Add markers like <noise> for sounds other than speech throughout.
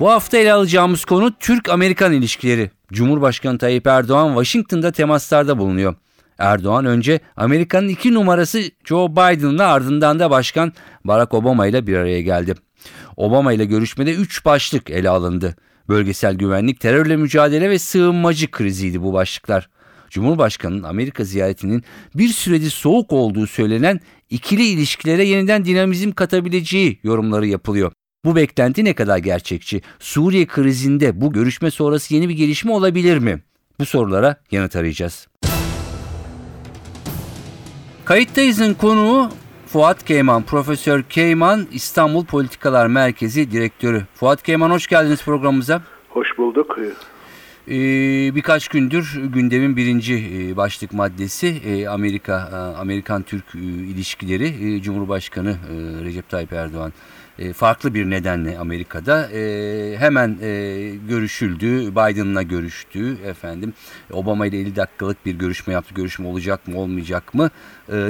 Bu hafta ele alacağımız konu Türk-Amerikan ilişkileri. Cumhurbaşkanı Tayyip Erdoğan Washington'da temaslarda bulunuyor. Erdoğan önce Amerika'nın iki numarası Joe Biden'la ardından da Başkan Barack Obama ile bir araya geldi. Obama ile görüşmede üç başlık ele alındı. Bölgesel güvenlik, terörle mücadele ve sığınmacı kriziydi bu başlıklar. Cumhurbaşkanı'nın Amerika ziyaretinin bir süredir soğuk olduğu söylenen ikili ilişkilere yeniden dinamizm katabileceği yorumları yapılıyor. Bu beklenti ne kadar gerçekçi? Suriye krizinde bu görüşme sonrası yeni bir gelişme olabilir mi? Bu sorulara yanıt arayacağız. Kayıttayız'ın konuğu Fuat Keyman, Profesör Keyman, İstanbul Politikalar Merkezi Direktörü. Fuat Keyman hoş geldiniz programımıza. Hoş bulduk. Ee, birkaç gündür gündemin birinci e, başlık maddesi e, Amerika e, ilişkileri. Cumhurbaşkanı Recep Tayyip Erdoğan farklı bir nedenle Amerika'da hemen görüşüldü. Biden'la görüştü efendim. Obama ile 50 dakikalık bir görüşme yaptı. Görüşme olacak mı olmayacak mı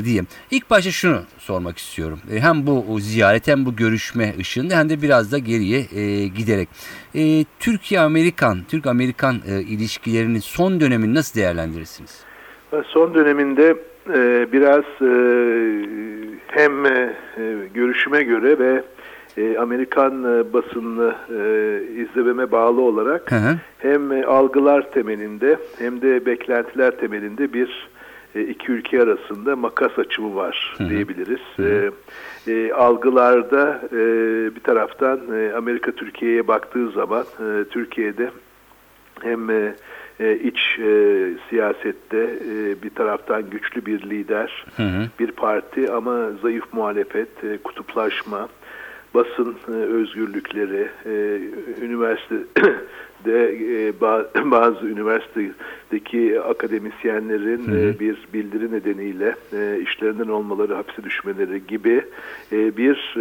diye. İlk başta şunu sormak istiyorum. hem bu ziyaret hem bu görüşme ışığında hem de biraz da geriye giderek. Türkiye-Amerikan, Türk-Amerikan ilişkilerinin son dönemini nasıl değerlendirirsiniz? Son döneminde biraz hem görüşüme göre ve Amerikan basınını izlememe bağlı olarak hı hı. hem algılar temelinde hem de beklentiler temelinde bir iki ülke arasında makas açımı var hı hı. diyebiliriz. Hı hı. E, algılarda e, bir taraftan e, Amerika Türkiye'ye baktığı zaman e, Türkiye'de hem e, iç e, siyasette e, bir taraftan güçlü bir lider, hı hı. bir parti ama zayıf muhalefet, e, kutuplaşma, basın e, özgürlükleri, e, üniversitede e, <coughs> bazı üniversitedeki akademisyenlerin bir bildiri nedeniyle işlerinden olmaları, hapse düşmeleri gibi bir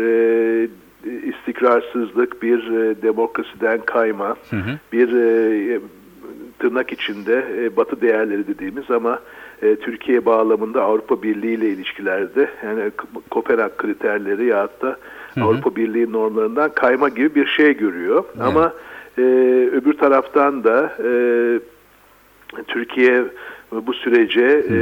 istikrarsızlık, bir demokrasiden kayma, hı hı. bir tırnak içinde batı değerleri dediğimiz ama Türkiye bağlamında Avrupa Birliği ile ilişkilerde yani Kopenhag kriterleri ya da Hı-hı. Avrupa Birliği normlarından kayma gibi bir şey görüyor. Evet. Ama e, öbür taraftan da e, Türkiye bu sürece e,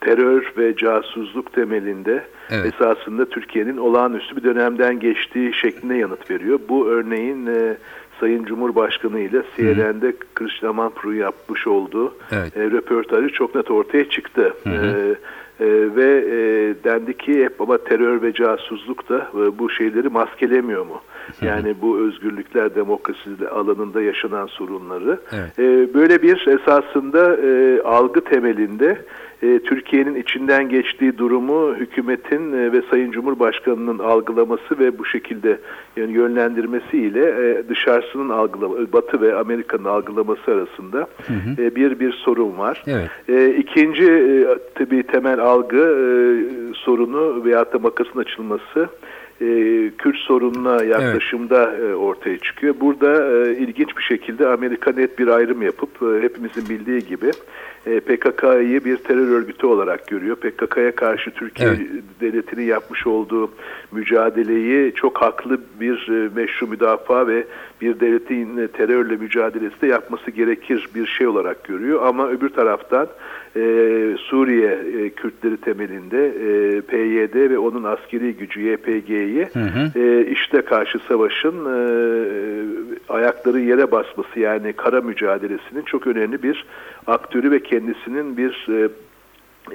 terör ve casusluk temelinde evet. esasında Türkiye'nin olağanüstü bir dönemden geçtiği şeklinde yanıt veriyor. Bu örneğin e, Sayın Cumhurbaşkanı ile CNN'de Kılıçdaroğlu yapmış olduğu evet. e, röportajı çok net ortaya çıktı. Hı hı. E, e, ve e, dendi ki hep ama terör ve casusluk da e, bu şeyleri maskelemiyor mu? Yani bu özgürlükler demokrasi alanında yaşanan sorunları. Evet. E, böyle bir esasında e, algı temelinde e, Türkiye'nin içinden geçtiği durumu hükümetin e, ve Sayın Cumhurbaşkanı'nın algılaması ve bu şekilde yani yönlendirmesiyle e, dışarısının algılama, Batı ve Amerika'nın algılaması arasında hı hı. E, bir bir sorun var. Evet. E, ikinci e, tabii temel algı e, sorunu veyahut da makasın açılması e, Kürt sorununa yaklaşımda evet. e, ortaya çıkıyor. Burada e, ilginç bir şekilde Amerika net bir ayrım yapıp e, hepimizin bildiği gibi e, PKK'yı bir terör örgütü olarak görüyor. PKK'ya karşı Türkiye evet. devletinin yapmış olduğu mücadeleyi çok haklı bir e, meşru müdafaa ve bir devletin terörle mücadelesi de yapması gerekir bir şey olarak görüyor. Ama öbür taraftan e, Suriye e, Kürtleri temelinde e, PYD ve onun askeri gücü YPG'yi e, işte karşı savaşın e, ayakları yere basması yani kara mücadelesinin çok önemli bir aktörü ve kendisinin bir e,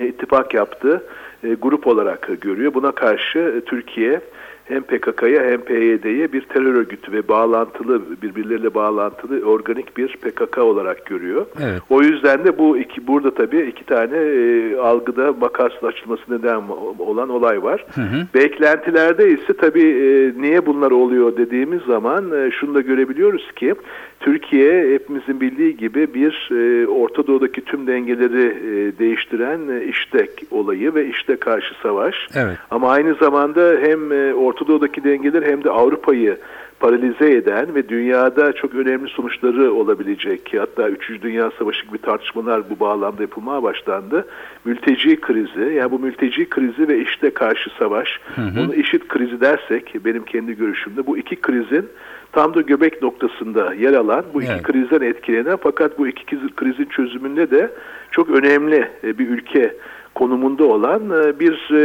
ittifak yaptığı e, grup olarak görüyor. Buna karşı e, Türkiye hem PKK'ya hem PYD'ye bir terör örgütü ve bağlantılı birbirleriyle bağlantılı organik bir PKK olarak görüyor. Evet. O yüzden de bu iki burada tabii iki tane e, algıda makasla açılması neden olan olay var. Hı hı. Beklentilerde ise tabii e, niye bunlar oluyor dediğimiz zaman e, şunu da görebiliyoruz ki Türkiye hepimizin bildiği gibi bir e, Orta Doğu'daki tüm dengeleri e, değiştiren e, İştek olayı ve İşte karşı savaş. Evet. Ama aynı zamanda hem e, Orta Doğu'daki dengeler hem de Avrupa'yı paralize eden ve dünyada çok önemli sonuçları olabilecek hatta 3. Dünya Savaşı gibi tartışmalar bu bağlamda yapılmaya başlandı. Mülteci krizi yani bu mülteci krizi ve işte karşı savaş bunu işit krizi dersek benim kendi görüşümde bu iki krizin tam da göbek noktasında yer alan bu iki Evet. krizden etkilenen fakat bu iki kriz- krizin çözümünde de çok önemli e, bir ülke konumunda olan e, bir e,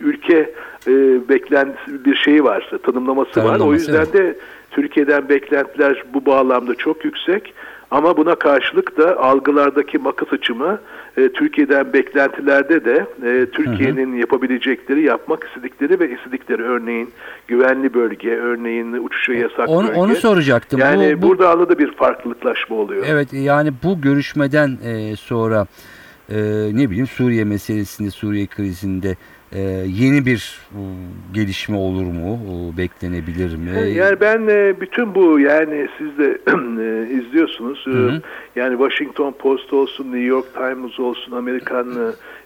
ülke e, beklent bir şeyi var, tanımlaması, var. O Tanımlaması, yüzden evet. de Türkiye'den beklentiler bu bağlamda çok yüksek. Ama buna karşılık da algılardaki makas açımı e, Türkiye'den beklentilerde de e, Türkiye'nin yapabilecekleri, yapmak istedikleri ve istedikleri örneğin güvenli bölge, örneğin uçuşa yasak Onu, bölge. onu soracaktım. Yani Bu- bu- burada anında bir farklılıklaşma oluyor. Evet yani bu görüşmeden e, sonra e, ne bileyim Suriye meselesinde Suriye krizinde e, yeni bir e, gelişme olur mu? O, beklenebilir mi? Yani ben e, bütün bu yani siz de <clears throat> e, izliyorsunuz. E, hı. Yani Washington Post olsun, New York Times olsun, Amerikan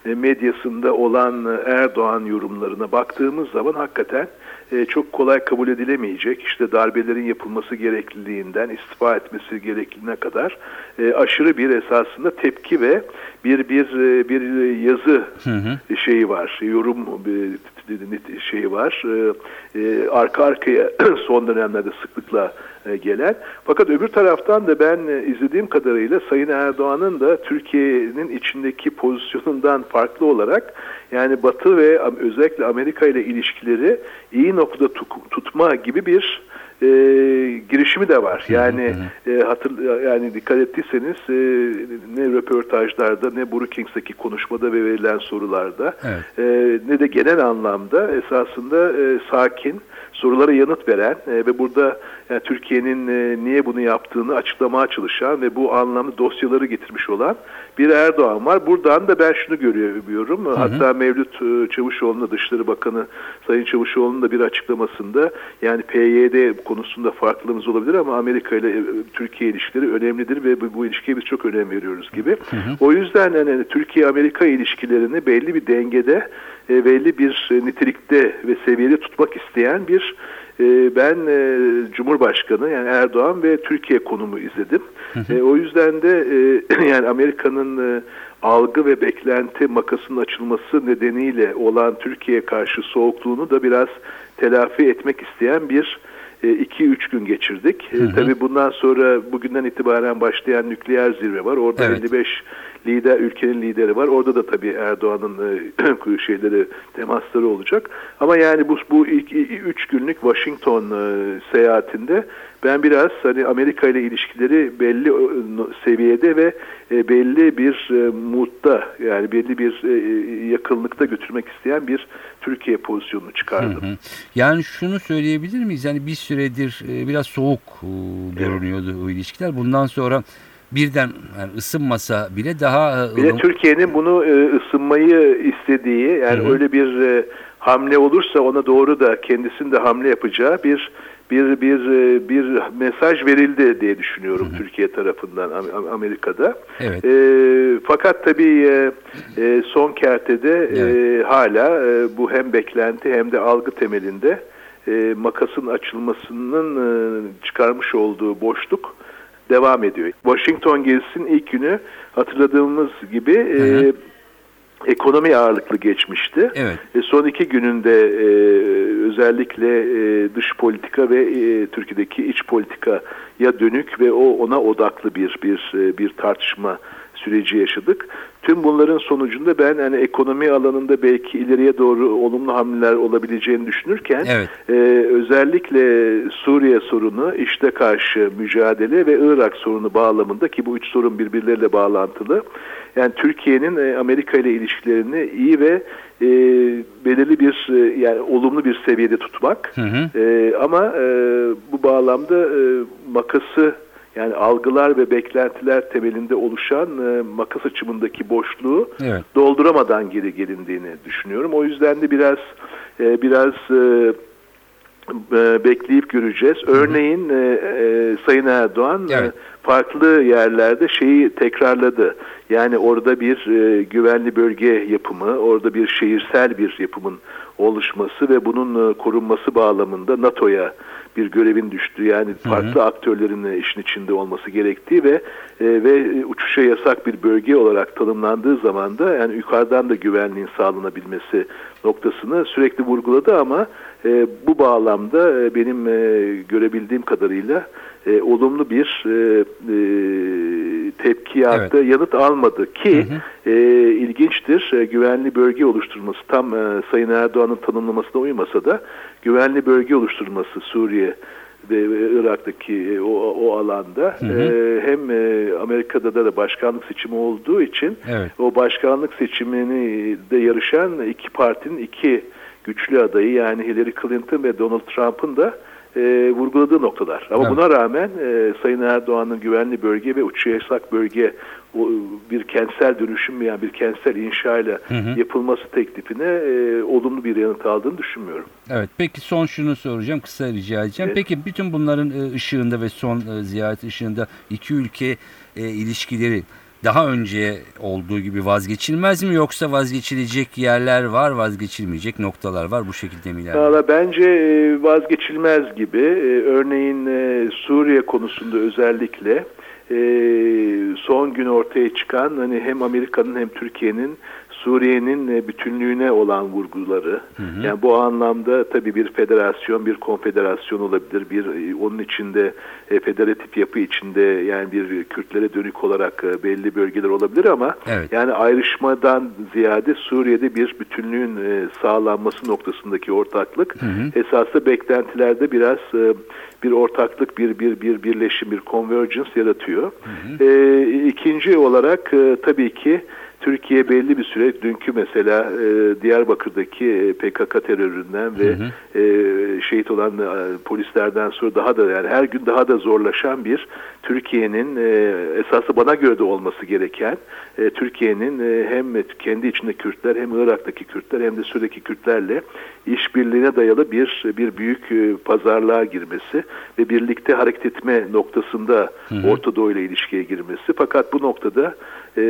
e, medyasında olan e, Erdoğan yorumlarına baktığımız zaman hakikaten e, çok kolay kabul edilemeyecek. İşte darbelerin yapılması gerekliliğinden istifa etmesi gerekliliğine kadar e, aşırı bir esasında tepki ve bir bir e, bir yazı Hı hı. şeyi var, yorum şeyi var. E, e, arka arkaya <clears throat> son dönemlerde sıklıkla e, gelen. Fakat öbür taraftan da ben e, izlediğim kadarıyla Sayın Erdoğan'ın da Türkiye'nin içindeki pozisyonundan farklı olarak yani Batı ve özellikle Amerika ile ilişkileri iyi noktada tutma gibi bir e, girişimi de var. Yani e, hatır yani dikkat ettiyseniz e, ne röportajlarda ne Brookings'teki konuşmada ve verilen sorularda Evet. e, ne de genel anlamda esasında e, sakin sorulara yanıt veren e, ve burada yani Türkiye'nin e, niye bunu yaptığını açıklamaya çalışan ve bu anlamda dosyaları getirmiş olan bir Erdoğan var. Buradan da ben şunu görüyorum. Hatta Mevlüt e, Çavuşoğlu'nun da Dışişleri Bakanı Sayın Çavuşoğlu'nun da bir açıklamasında yani PYD konusunda farklılığımız olabilir ama Amerika ile e, Türkiye ilişkileri önemlidir ve bu, bu ilişkiye biz çok önem veriyoruz gibi. O yüzden yani Türkiye-Amerika ilişkilerini belli bir dengede e, belli bir e, nitelikte ve seviyede tutmak isteyen bir e, ben Cumhurbaşkanı yani Erdoğan ve Türkiye konumu izledim. E, o yüzden de <clears throat> yani Amerika'nın algı ve beklenti makasının açılması nedeniyle olan Türkiye'ye karşı soğukluğunu da biraz telafi etmek isteyen bir 2-3 gün geçirdik. E, tabii bundan sonra bugünden itibaren başlayan nükleer zirve var. Orada Evet. 55 lider ülkenin lideri var. Orada da tabii Erdoğan'ın e, <clears throat> şeyleri temasları olacak. Ama yani bu bu ilk 3 günlük Washington e, seyahatinde ben biraz hani Amerika ile ilişkileri belli e, seviyede ve e, belli bir e, moodda yani belli bir e, yakınlıkta götürmek isteyen bir Türkiye pozisyonunu çıkardım. Hı. Yani şunu söyleyebilir miyiz? Yani bir süredir biraz soğuk görünüyordu o ilişkiler. Bundan sonra birden yani ısınmasa bile daha e, Bir de Türkiye'nin bunu e, ısınmayı istediği yani Hı hı. öyle bir e, hamle olursa ona doğru da kendisinin de hamle yapacağı bir bir bir e, bir mesaj verildi diye düşünüyorum Türkiye tarafından Am- Am- Amerika'da. Evet. E, fakat tabii e, e, son kertede e, Evet. hala e, bu hem beklenti hem de algı temelinde e, makasın açılmasının e, çıkarmış olduğu boşluk devam ediyor. Washington gezisinin ilk günü hatırladığımız gibi e, ekonomi ağırlıklı geçmişti. Evet. E, son iki gününde e, özellikle e, dış politika ve e, Türkiye'deki iç politikaya dönük ve o ona odaklı bir bir e, bir tartışma süreci yaşadık. Tüm bunların sonucunda ben hani ekonomi alanında belki ileriye doğru olumlu hamleler olabileceğini düşünürken Evet. e, özellikle Suriye sorunu, işte karşı mücadele ve Irak sorunu bağlamında ki bu üç sorun birbirleriyle bağlantılı. Yani Türkiye'nin e, Amerika ile ilişkilerini iyi ve e, belirli bir e, yani olumlu bir seviyede tutmak. Hı hı. E, ama e, bu bağlamda e, makası yani algılar ve beklentiler temelinde oluşan e, makas açımındaki boşluğu Evet. dolduramadan geri gelindiğini düşünüyorum. O yüzden de biraz e, biraz e, e, bekleyip göreceğiz. Örneğin e, e, Sayın Erdoğan e, Evet. farklı yerlerde şeyi tekrarladı. Yani orada bir e, güvenli bölge yapımı, orada bir şehirsel bir yapımın oluşması ve bunun e, korunması bağlamında NATO'ya bir görevin düştüğü yani farklı aktörlerin e, işin içinde olması gerektiği ve e, ve uçuşa yasak bir bölge olarak tanımlandığı zaman da yani yukarıdan da güvenliğin sağlanabilmesi noktasını sürekli vurguladı ama e, bu bağlamda e, benim e, görebildiğim kadarıyla e, olumlu bir e, e, tepkiyatta yanıt almadı ki e, ilginçtir e, güvenli bölge oluşturması tam e, Sayın Erdoğan'ın tanımlamasına uymasa da güvenli bölge oluşturması Suriye ve Irak'taki e, o, o alanda. E, hem e, Amerika'da da başkanlık seçimi olduğu için Evet. o başkanlık seçimini de yarışan iki partinin iki güçlü adayı yani Hillary Clinton ve Donald Trump'ın da e, vurguladığı noktalar. Ama Evet. buna rağmen e, Sayın Erdoğan'ın güvenli bölge ve uçuşa yasak bölge o, bir kentsel dönüşüm yani bir kentsel inşayla yapılması teklifine e, olumlu bir yanıt aldığını düşünmüyorum. Evet peki son şunu soracağım kısa rica edeceğim. Evet. Peki bütün bunların e, ışığında ve son e, ziyaret ışığında iki ülke e, ilişkileri daha önce olduğu gibi vazgeçilmez mi yoksa vazgeçilecek yerler var vazgeçilmeyecek noktalar var bu şekilde mi ilerliyor? Valla bence e, vazgeçilmez gibi. E, Örneğin e, Suriye konusunda özellikle son gün ortaya çıkan hani hem Amerika'nın hem Türkiye'nin Suriye'nin e, bütünlüğüne olan vurguları. Yani bu anlamda tabii bir federasyon, bir konfederasyon olabilir. Bir e, onun içinde e, federatif yapı içinde yani bir Kürtlere dönük olarak belli bölgeler olabilir ama Evet. yani ayrışmadan ziyade Suriye'de bir bütünlüğün sağlanması noktasındaki ortaklık esasında beklentilerde biraz bir ortaklık, bir bir bir birleşim, bir convergence yaratıyor. E, ikinci olarak e, tabii ki Türkiye belli bir süre dünkü mesela e, Diyarbakır'daki e, PKK teröründen ve e, şehit olan e, polislerden sonra daha da yani her gün daha da zorlaşan bir Türkiye'nin e, esası bana göre de olması gereken e, Türkiye'nin e, hem kendi içinde Kürtler hem Irak'taki Kürtler hem de Suriye'deki Kürtlerle işbirliğine dayalı bir bir büyük e, pazarlığa girmesi ve birlikte hareket etme noktasında Orta Doğu ile ilişkiye girmesi. Fakat bu noktada e,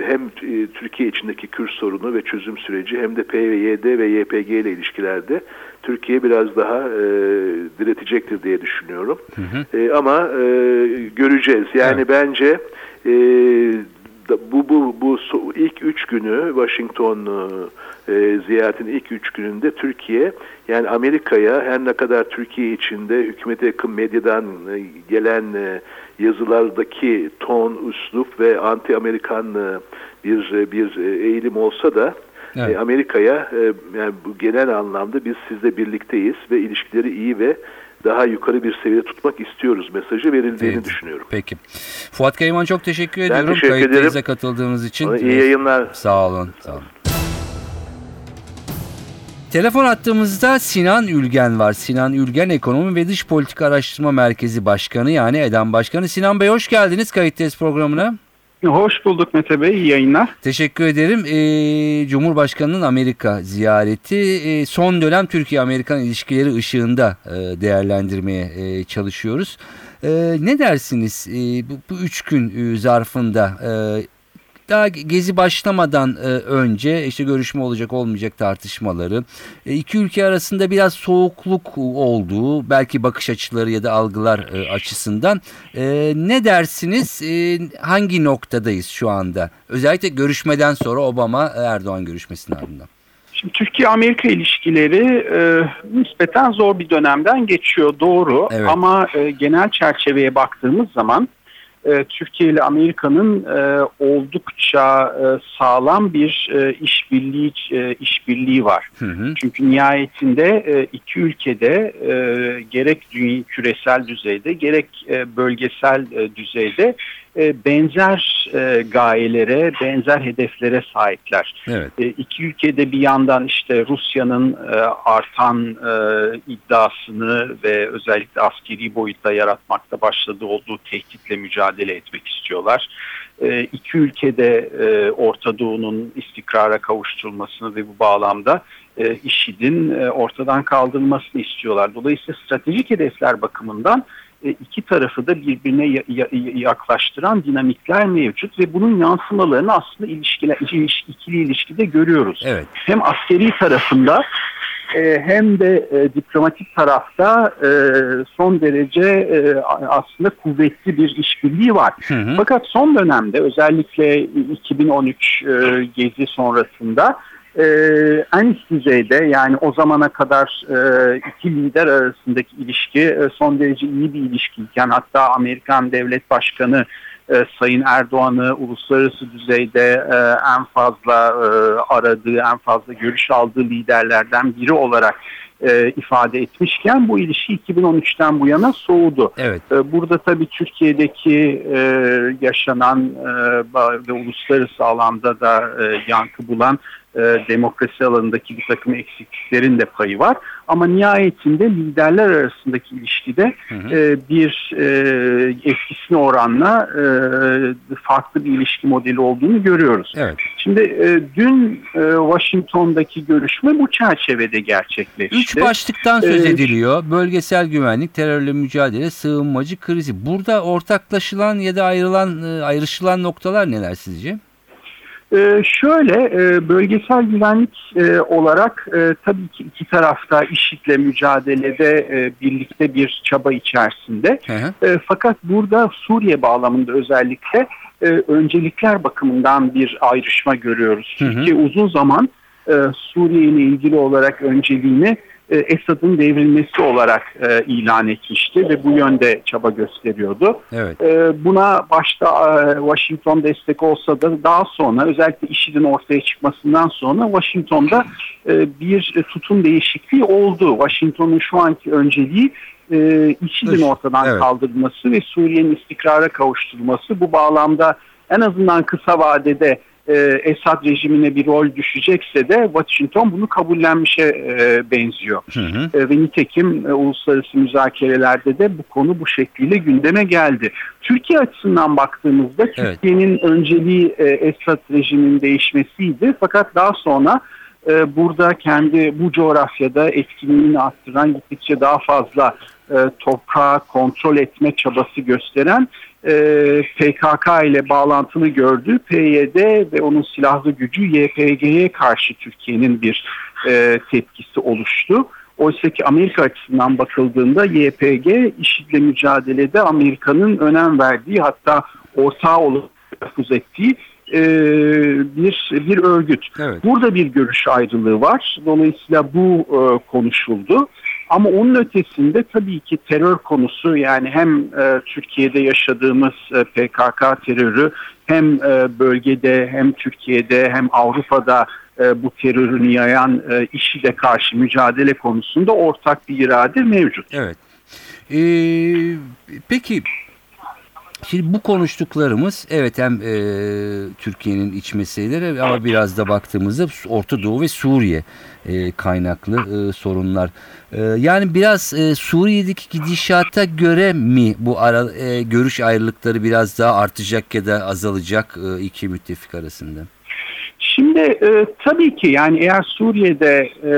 hem e, Türkiye içindeki Kürt sorunu ve çözüm süreci hem de PYD ve YPG ile ilişkilerde Türkiye biraz daha e, diretecektir diye düşünüyorum. E, ama e, göreceğiz. Yani Evet. bence e, bu bu bu ilk üç günü Washington e, ziyaretin ilk üç gününde Türkiye yani Amerika'ya her ne kadar Türkiye içinde hükümete yakın medyadan e, gelen e, yazılardaki ton, üslup ve anti-Amerikan e, bir e, bir e, eğilim olsa da Evet. e, Amerika'ya e, yani bu genel anlamda biz sizle birlikteyiz ve ilişkileri iyi ve daha yukarı bir seviyede tutmak istiyoruz mesajı verildiğini Evet. düşünüyorum. Peki. Fuat Kayman çok teşekkür ediyorum. teşekkür ederim. katıldığınız için. Bana iyi yayınlar. Sağ olun. Sağ olun. Telefon attığımızda Sinan Ülgen var. Sinan Ülgen Ekonomi ve Dış Politika Araştırma Merkezi Başkanı yani EDAM Başkanı. Sinan Bey hoş geldiniz Kayıttayız programına. Hoş bulduk Mete Bey, iyi yayınlar. Teşekkür ederim. Ee, Cumhurbaşkanı'nın Amerika ziyareti e, son dönem Türkiye-Amerikan ilişkileri ışığında e, değerlendirmeye e, çalışıyoruz. E, ne dersiniz e, bu, bu üç gün e, zarfında e, daha gezi başlamadan e, önce işte görüşme olacak olmayacak tartışmaları e, iki ülke arasında biraz soğukluk olduğu belki bakış açıları ya da algılar e, açısından e, ne dersiniz E, hangi noktadayız şu anda özellikle görüşmeden sonra Obama Erdoğan görüşmesinin ardından. Şimdi Türkiye-Amerika ilişkileri e, nispeten zor bir dönemden geçiyor doğru Evet. ama e, genel çerçeveye baktığımız zaman e, Türkiye ile Amerika'nın e, oldukça e, sağlam bir e, işbirliği e, işbirliği var. Hı hı. Çünkü nihayetinde e, iki ülkede e, gerek dünya, küresel düzeyde gerek e, bölgesel e, düzeyde e, benzer e, gayelere, benzer hedeflere sahipler. Evet. E, iki ülkede bir yandan işte Rusya'nın e, artan e, iddiasını ve özellikle askeri boyutta yaratmakta başladığı olduğu tehditle mücadele etmek istiyorlar. E, iki ülkede e, Orta Doğu'nun istikrara kavuşturulmasını ve bu bağlamda e, IŞİD'in e, ortadan kaldırılmasını istiyorlar. Dolayısıyla stratejik hedefler bakımından iki tarafı da birbirine ya- ya- yaklaştıran dinamikler mevcut ve bunun yansımalarını aslında ilişkiler, iliş- ikili ilişkide görüyoruz. Evet. Hem askeri tarafında e, hem de e, diplomatik tarafta e, son derece e, aslında kuvvetli bir işbirliği var. Hı hı. Fakat son dönemde özellikle 2013 e, gezi sonrasında e, en üst düzeyde yani o zamana kadar e, iki lider arasındaki ilişki e, son derece iyi bir ilişkiyken hatta Amerikan Devlet Başkanı e, Sayın Erdoğan'ı uluslararası düzeyde e, en fazla e, aradığı, en fazla görüş aldığı liderlerden biri olarak e, ifade etmişken bu ilişki 2013'ten bu yana soğudu. Evet. E, Burada tabii Türkiye'deki e, yaşanan e, ve uluslararası alanda da e, yankı bulan e, demokrasi alanındaki bir takım eksikliklerin de payı var. Ama nihayetinde liderler arasındaki ilişkide Hı hı. e, bir e, etkisine oranla e, farklı bir ilişki modeli olduğunu görüyoruz. Evet. Şimdi e, dün e, Washington'daki görüşme bu çerçevede gerçekleşti. Üç başlıktan söz Ee, ediliyor. Bölgesel güvenlik, terörle mücadele, sığınmacı krizi. Burada ortaklaşılan ya da ayrılan e, ayrışılan noktalar neler sizce? Ee, şöyle e, bölgesel güvenlik e, olarak e, tabii ki iki tarafta IŞİD'le mücadelede e, birlikte bir çaba içerisinde. Hı hı. E, fakat burada Suriye bağlamında özellikle e, öncelikler bakımından bir ayrışma görüyoruz. Hı hı. Türkiye uzun zaman e, Suriye ile ilgili olarak önceliğini e, Esad'ın devrilmesi olarak e, ilan etmişti ve bu yönde çaba gösteriyordu. Evet. Ee, Buna başta e, Washington destek olsa da daha sonra özellikle IŞİD'in ortaya çıkmasından sonra Washington'da e, bir tutum değişikliği oldu. Washington'un şu anki önceliği e, IŞİD'in IŞİD, ortadan evet. kaldırılması ve Suriye'nin istikrara kavuşturulması. Bu bağlamda en azından kısa vadede e, Esad rejimine bir rol düşecekse de Washington bunu kabullenmişe e, benziyor. Hı hı. E, ve nitekim e, uluslararası müzakerelerde de bu konu bu şekliyle gündeme geldi. Türkiye açısından baktığımızda Evet. Türkiye'nin önceliği e, Esad rejiminin değişmesiydi. Fakat daha sonra e, burada kendi bu coğrafyada etkinliğini arttıran gittikçe daha fazla e, toprağı kontrol etme çabası gösteren e, PKK ile bağlantılı gördüğü PYD ve onun silahlı gücü YPG'ye karşı Türkiye'nin bir e, tepkisi oluştu. Oysa ki Amerika açısından bakıldığında YPG IŞİD'le mücadelede Amerika'nın önem verdiği hatta ortağı telaffuz ettiği e, bir bir örgüt. Evet. Burada bir görüş ayrılığı var. Dolayısıyla bu e, konuşuldu. Ama onun ötesinde tabii ki terör konusu yani hem e, Türkiye'de yaşadığımız e, PKK terörü hem e, bölgede hem Türkiye'de hem Avrupa'da e, bu terörünü yayan e, IŞİD'e karşı mücadele konusunda ortak bir irade mevcut. Evet. Ee, peki şimdi bu konuştuklarımız evet hem e, Türkiye'nin iç meseleleri ama biraz da baktığımızda Orta Doğu ve Suriye e, kaynaklı e, sorunlar. E, yani biraz e, Suriye'deki gidişata göre mi bu ara, e, görüş ayrılıkları biraz daha artacak ya da azalacak e, iki müttefik arasında? Şimdi e, tabii ki yani eğer Suriye'de e,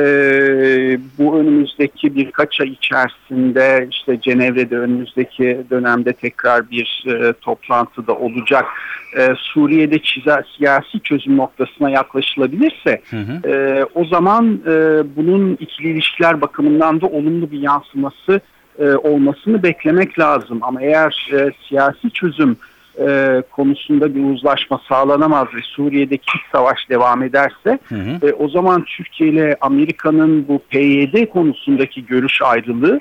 bu önümüzdeki birkaç ay içerisinde işte Cenevre'de önümüzdeki dönemde tekrar bir e, toplantıda olacak e, Suriye'de çizer, siyasi çözüm noktasına yaklaşılabilirse Hı hı. e, o zaman e, bunun ikili ilişkiler bakımından da olumlu bir yansıması e, olmasını beklemek lazım. Ama eğer e, siyasi çözüm e, konusunda bir uzlaşma sağlanamaz ve Suriye'deki savaş devam ederse Hı hı. e, o zaman Türkiye ile Amerika'nın bu PYD konusundaki görüş ayrılığı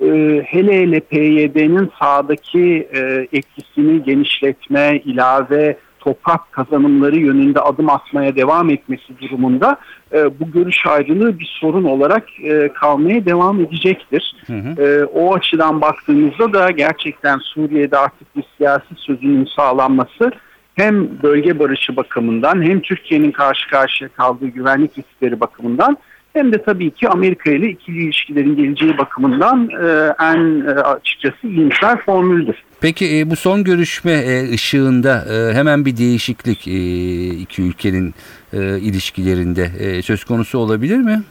e, hele hele PYD'nin sahadaki e, etkisini genişletme, ilave toprak kazanımları yönünde adım atmaya devam etmesi durumunda e, bu görüş ayrılığı bir sorun olarak e, kalmaya devam edecektir. Hı hı. E, o açıdan baktığımızda da gerçekten Suriye'de artık bir siyasi sözünün sağlanması hem bölge barışı bakımından hem Türkiye'nin karşı karşıya kaldığı güvenlik riskleri bakımından hem de tabii ki Amerika ile ikili ilişkilerin geleceği bakımından e, en e, açıkçası iyimser formüldür. Peki e, bu son görüşme ışığında hemen bir değişiklik iki ülkenin ilişkilerinde söz konusu olabilir mi?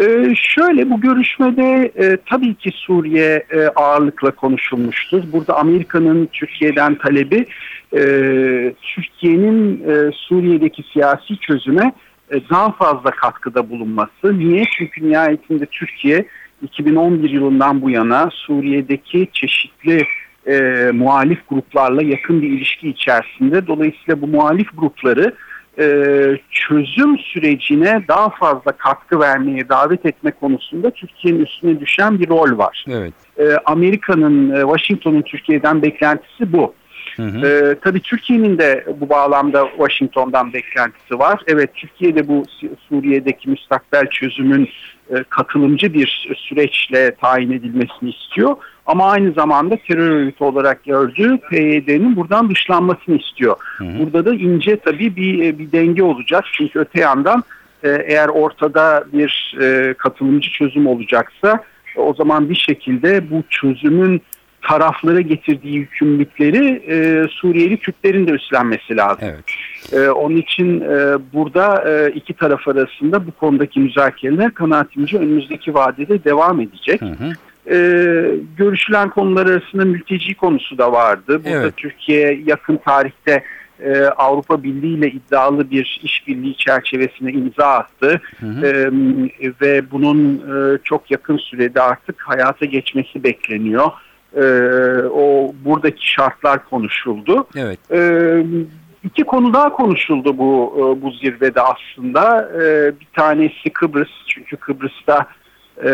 Ee, şöyle bu görüşmede e, tabii ki Suriye e, ağırlıkla konuşulmuştur. Burada Amerika'nın Türkiye'den talebi e, Türkiye'nin e, Suriye'deki siyasi çözüme e, daha fazla katkıda bulunması. Niye? Çünkü nihayetinde Türkiye 2011 yılından bu yana Suriye'deki çeşitli e, muhalif gruplarla yakın bir ilişki içerisinde. Dolayısıyla bu muhalif grupları e, çözüm sürecine daha fazla katkı vermeye davet etme konusunda Türkiye'nin üstüne düşen bir rol var. Evet. E, Amerika'nın, e, Washington'un Türkiye'den beklentisi bu. Hı hı. Ee, tabii Türkiye'nin de bu bağlamda Washington'dan beklentisi var. Evet Türkiye de bu Su- Suriye'deki müstakbel çözümün e, katılımcı bir süreçle tayin edilmesini istiyor. Ama aynı zamanda terör örgütü olarak gördüğü PYD'nin buradan dışlanmasını istiyor. hı. Burada da ince tabii bir, e, bir denge olacak. Çünkü öte yandan e, eğer ortada bir e, katılımcı çözüm olacaksa o zaman bir şekilde bu çözümün taraflara getirdiği yükümlülükleri e, Suriyeli Kürtlerin de üstlenmesi lazım. Evet. E, onun için e, burada e, iki taraf arasında bu konudaki müzakereler kanaatimce önümüzdeki vadede devam edecek. Hı hı. E, görüşülen konular arasında mülteci konusu da vardı. Burada Evet. Türkiye yakın tarihte e, Avrupa Birliği ile iddialı bir işbirliği çerçevesine imza attı. Hı hı. E, ve bunun e, çok yakın sürede artık hayata geçmesi bekleniyor. E, o buradaki şartlar konuşuldu. Evet. E, iki konu daha konuşuldu bu e, bu zirvede aslında. E, bir tanesi Kıbrıs çünkü Kıbrıs'ta e,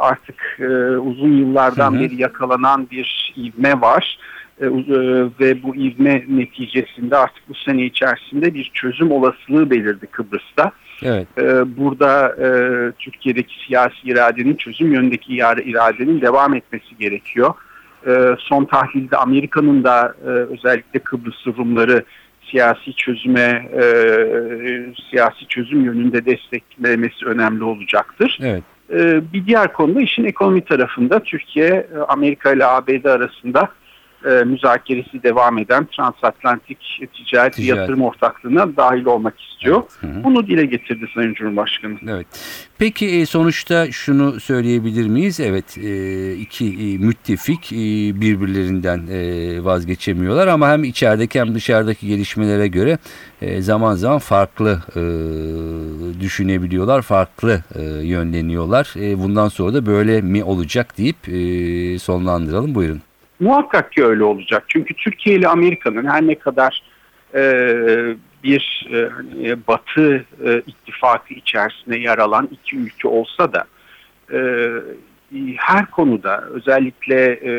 artık e, uzun yıllardan Hı hı. beri yakalanan bir ivme var. E, uz- e, ve bu ivme neticesinde artık bu sene içerisinde bir çözüm olasılığı belirdi Kıbrıs'ta. Evet. Ee, burada e, Türkiye'deki siyasi iradenin çözüm yönündeki ira- iradenin devam etmesi gerekiyor. Ee, son tahlilde Amerika'nın da e, özellikle Kıbrıs Rumları siyasi çözüme e, siyasi çözüm yönünde desteklemesi önemli olacaktır. Evet. Ee, bir diğer konuda işin ekonomi tarafında. Türkiye Amerika ile ABD arasında e, müzakeresi devam eden transatlantik ticaret, Ticaret. yatırım ortaklığına dahil olmak istiyor. Hı hı. Bunu dile getirdi Sayın Cumhurbaşkanı. Evet. Peki e, sonuçta şunu söyleyebilir miyiz? Evet e, iki e, müttefik birbirlerinden vazgeçemiyorlar ama hem içerideki hem dışarıdaki gelişmelere göre zaman zaman farklı düşünebiliyorlar, farklı yönleniyorlar. Bundan sonra da böyle mi olacak deyip sonlandıralım. Buyurun. Muhakkak ki öyle olacak. Çünkü Türkiye ile Amerika'nın her ne kadar e, bir e, hani, Batı e, ittifakı içerisinde yer alan iki ülke olsa da e, her konuda özellikle e,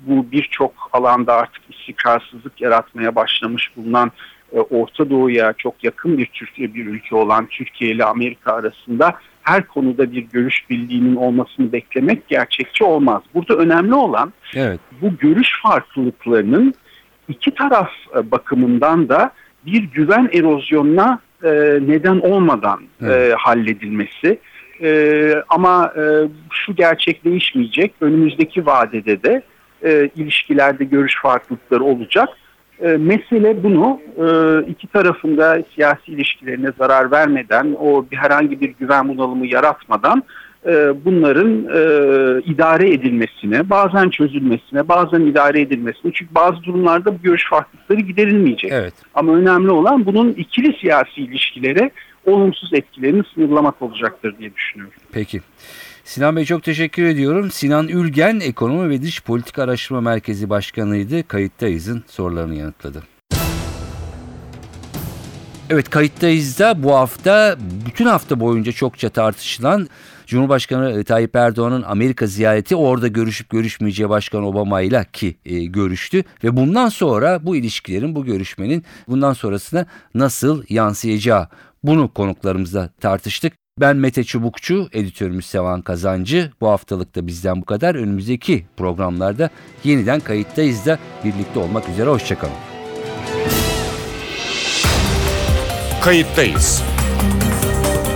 bu birçok alanda artık istikrarsızlık yaratmaya başlamış bulunan e, Orta Doğu'ya çok yakın bir Türkiye bir ülke olan Türkiye ile Amerika arasında her konuda bir görüş birliğinin olmasını beklemek gerçekçi olmaz. Burada önemli olan Evet. bu görüş farklılıklarının iki taraf e, bakımından da bir güven erozyonuna e, neden olmadan e, Evet. halledilmesi. E, ama e, şu gerçek değişmeyecek. Önümüzdeki vadede de e, ilişkilerde görüş farklılıkları olacak. E, mesele bunu e, iki tarafında siyasi ilişkilerine zarar vermeden, o bir herhangi bir güven bunalımı yaratmadan e, bunların e, idare edilmesine, bazen çözülmesine, bazen idare edilmesine. Çünkü bazı durumlarda bu görüş farklılıkları giderilmeyecek. Evet. Ama önemli olan bunun ikili siyasi ilişkilere olumsuz etkilerini sınırlamak olacaktır diye düşünüyorum. Peki. Sinan Bey çok teşekkür ediyorum. Sinan Ülgen Ekonomi ve Dış Politika Araştırma Merkezi Başkanı'ydı. Kayıttayız'ın sorularını yanıtladı. Evet kayıttayız da bu hafta bütün hafta boyunca çokça tartışılan Cumhurbaşkanı Tayyip Erdoğan'ın Amerika ziyareti orada görüşüp görüşmeyeceği Başkan Obama ile ki e, görüştü ve bundan sonra bu ilişkilerin bu görüşmenin bundan sonrasına nasıl yansıyacağı bunu konuklarımızla tartıştık. Ben Mete Çubukçu, editörümüz Sevan Kazancı. Bu haftalık da bizden bu kadar. Önümüzdeki programlarda yeniden kayıttayız da birlikte olmak üzere. Hoşçakalın. Kayıttayız.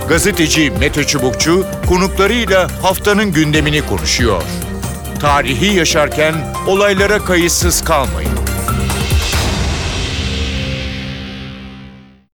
Gazeteci Mete Çubukçu konuklarıyla haftanın gündemini konuşuyor. Tarihi yaşarken olaylara kayıtsız kalmayın.